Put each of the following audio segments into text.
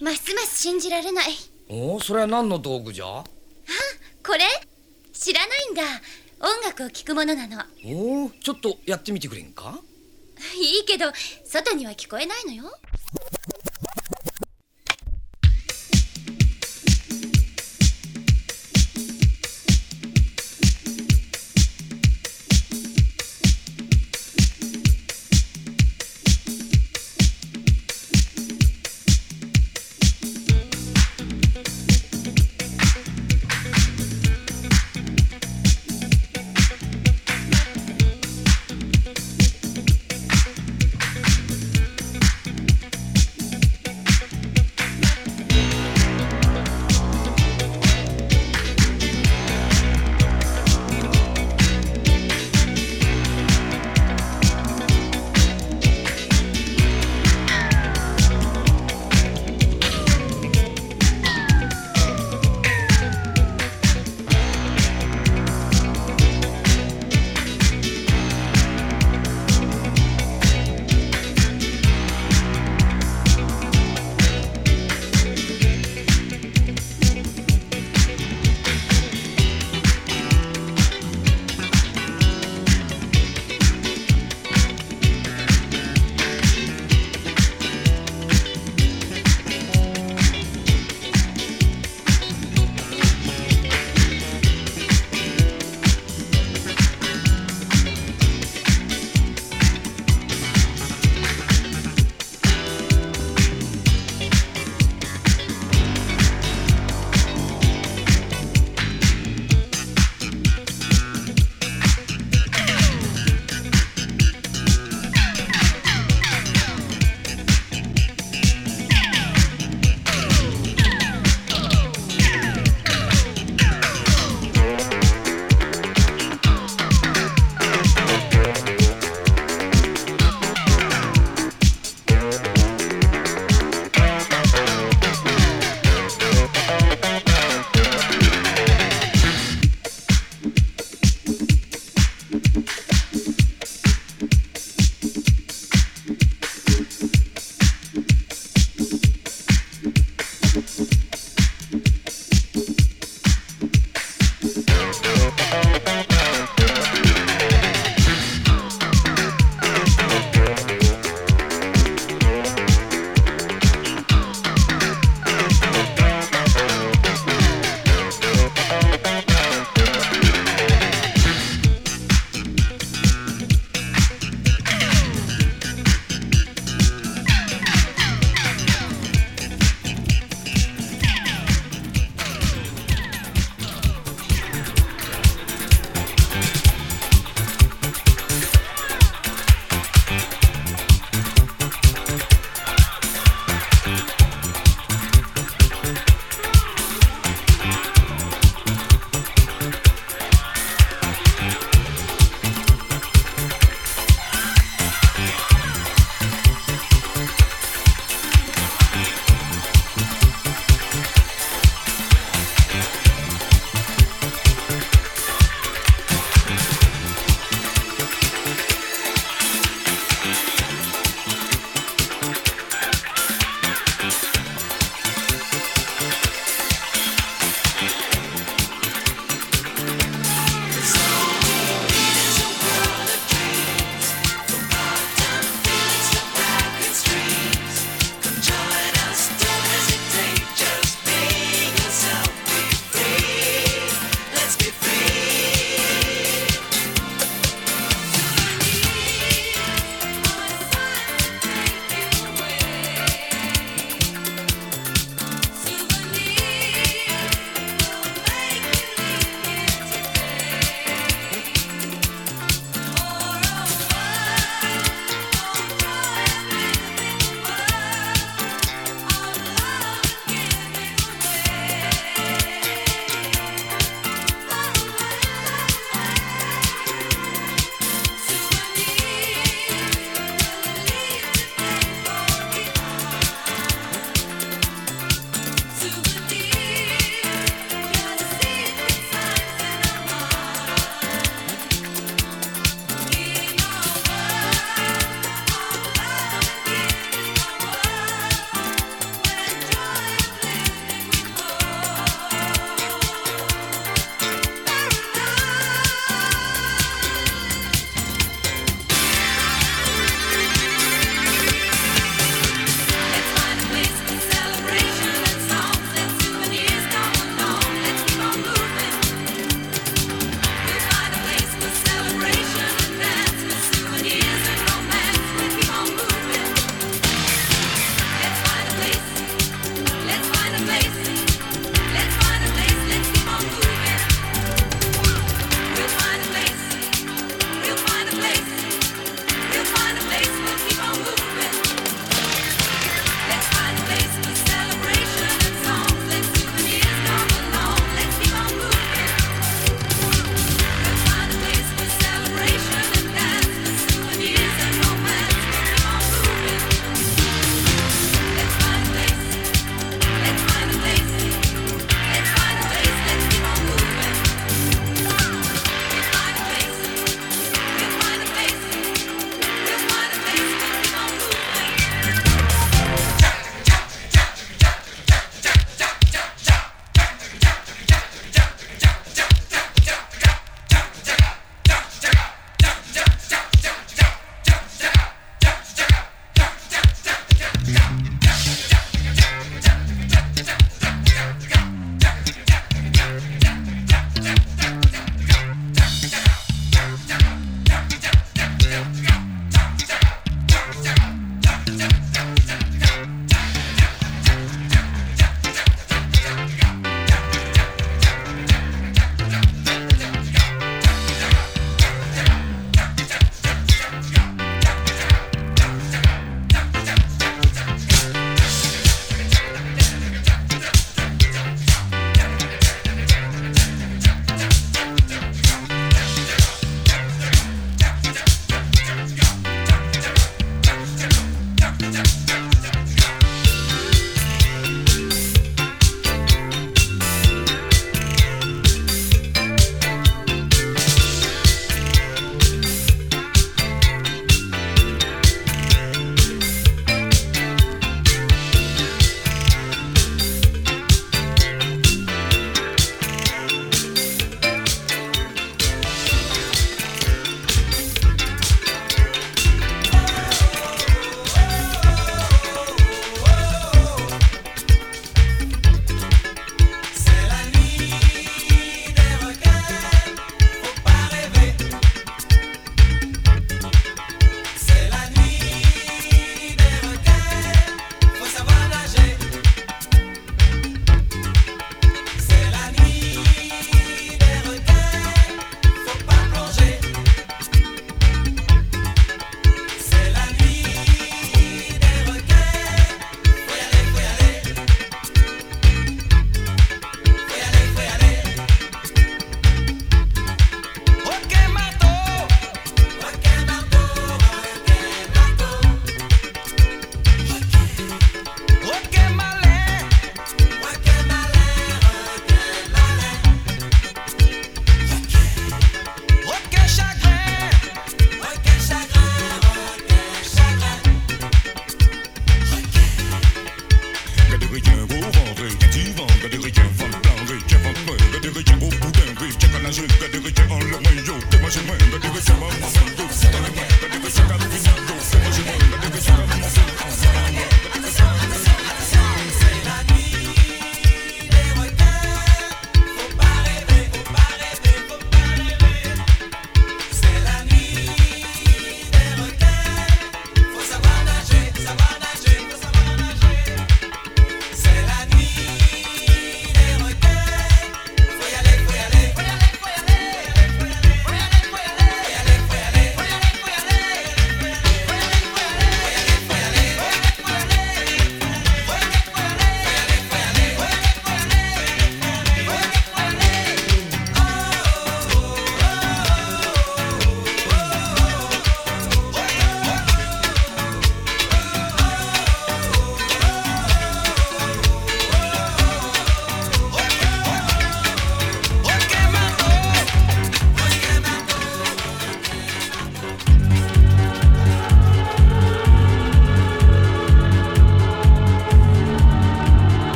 ますます信じられない。おおそれは何の道具じゃ？これ？知らないんだ。音楽を聴くものなの。おおちょっとやってみてくれんか？いいけど外には聞こえないのよ around the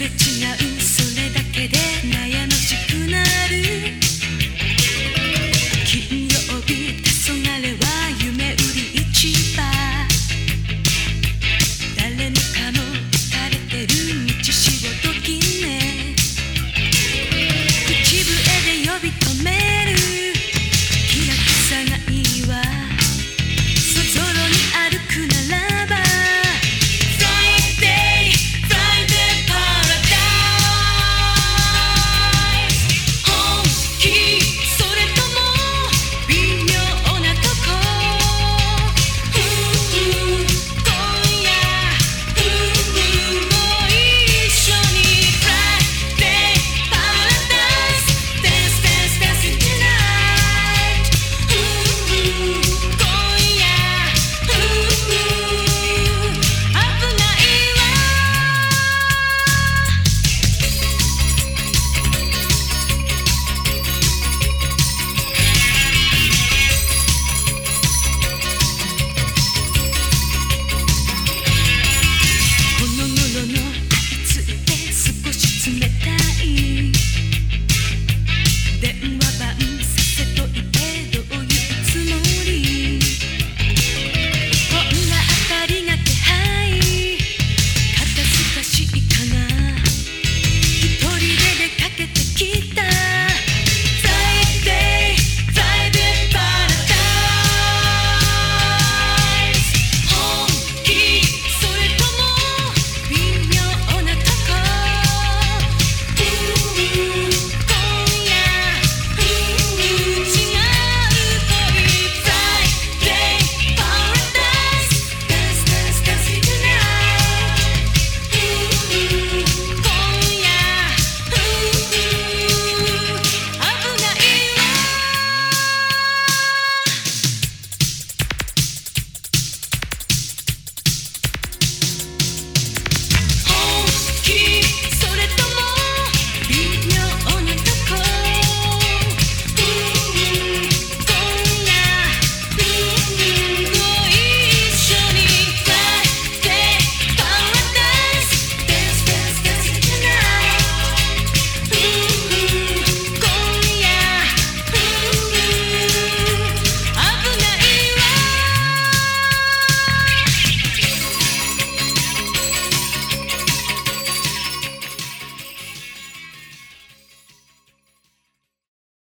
で違う